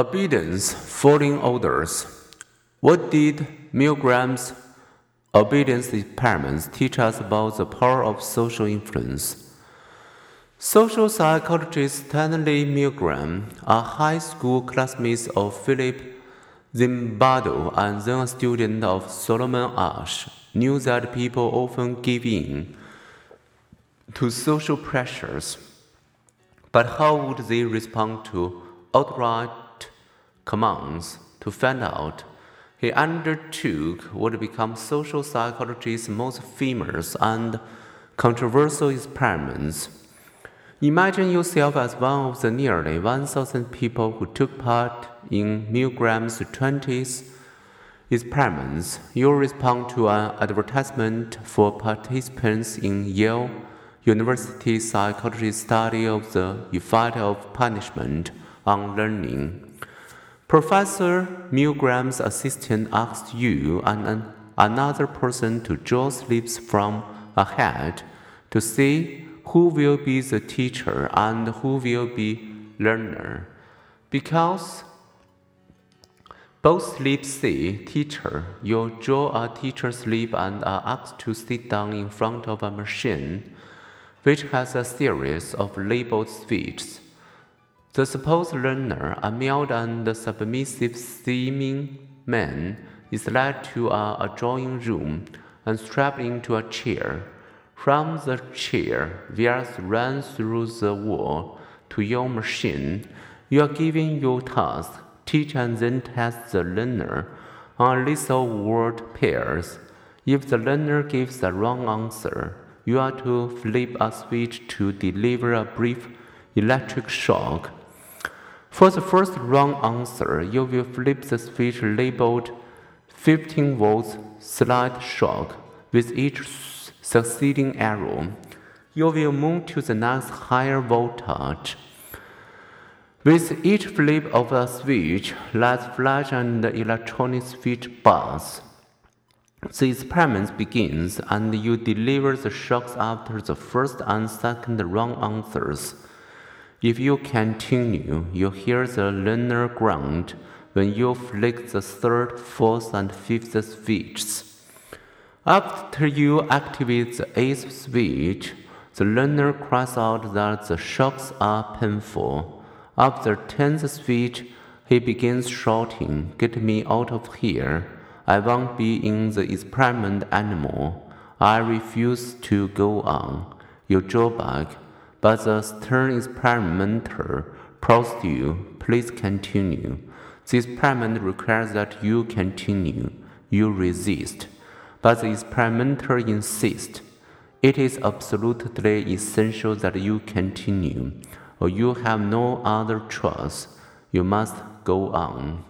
Obedience, following orders. What did Milgram's obedience experiments teach us about the power of social influence? Social psychologist Stanley Milgram, a high school classmate of Philip Zimbardo and then a student of Solomon Asch, knew that people often give in to social pressures. But how would they respond to outright commands? To find out, he undertook what became social psychology's most famous and controversial experiments. Imagine yourself as one of the nearly 1,000 people who took part in Milgram's 20th experiments. You respond to an advertisement for participants in Yale University Psychology study of the effect of punishment on learning. Professor Milgram's assistant asks you and an, another person to draw slips from a hat to see who will be the teacher and who will be learner. Because both slips say teacher, you draw a teacher slip and are asked to sit down in front of a machine which has a series of labeled speeches. The supposed learner, a mild and submissive seeming man, is led to a, a drawing room and strapped into a chair. From the chair, wires run through the wall to your machine. You are given your task, teach and then test the learner on a list of word pairs. If the learner gives the wrong answer, you are to flip a switch to deliver a brief electric shock for the first wrong answer, you will flip the switch labeled 15 volts slight shock with each succeeding arrow. You will move to the next higher voltage. With each flip of the switch, lights flash and the electronic switch buzz. The experiment begins, and you deliver the shocks after the first and second wrong answers. If you continue, you hear the learner grunt when you flick the third, fourth, and fifth switches. After you activate the eighth switch, the learner cries out that the shocks are painful. After the tenth switch, he begins shouting, Get me out of here. I won't be in the experiment anymore. I refuse to go on. You draw back but the stern experimenter prods you, please continue. The experiment requires that you continue. You resist. But the experimenter insists. It is absolutely essential that you continue, or you have no other choice. You must go on.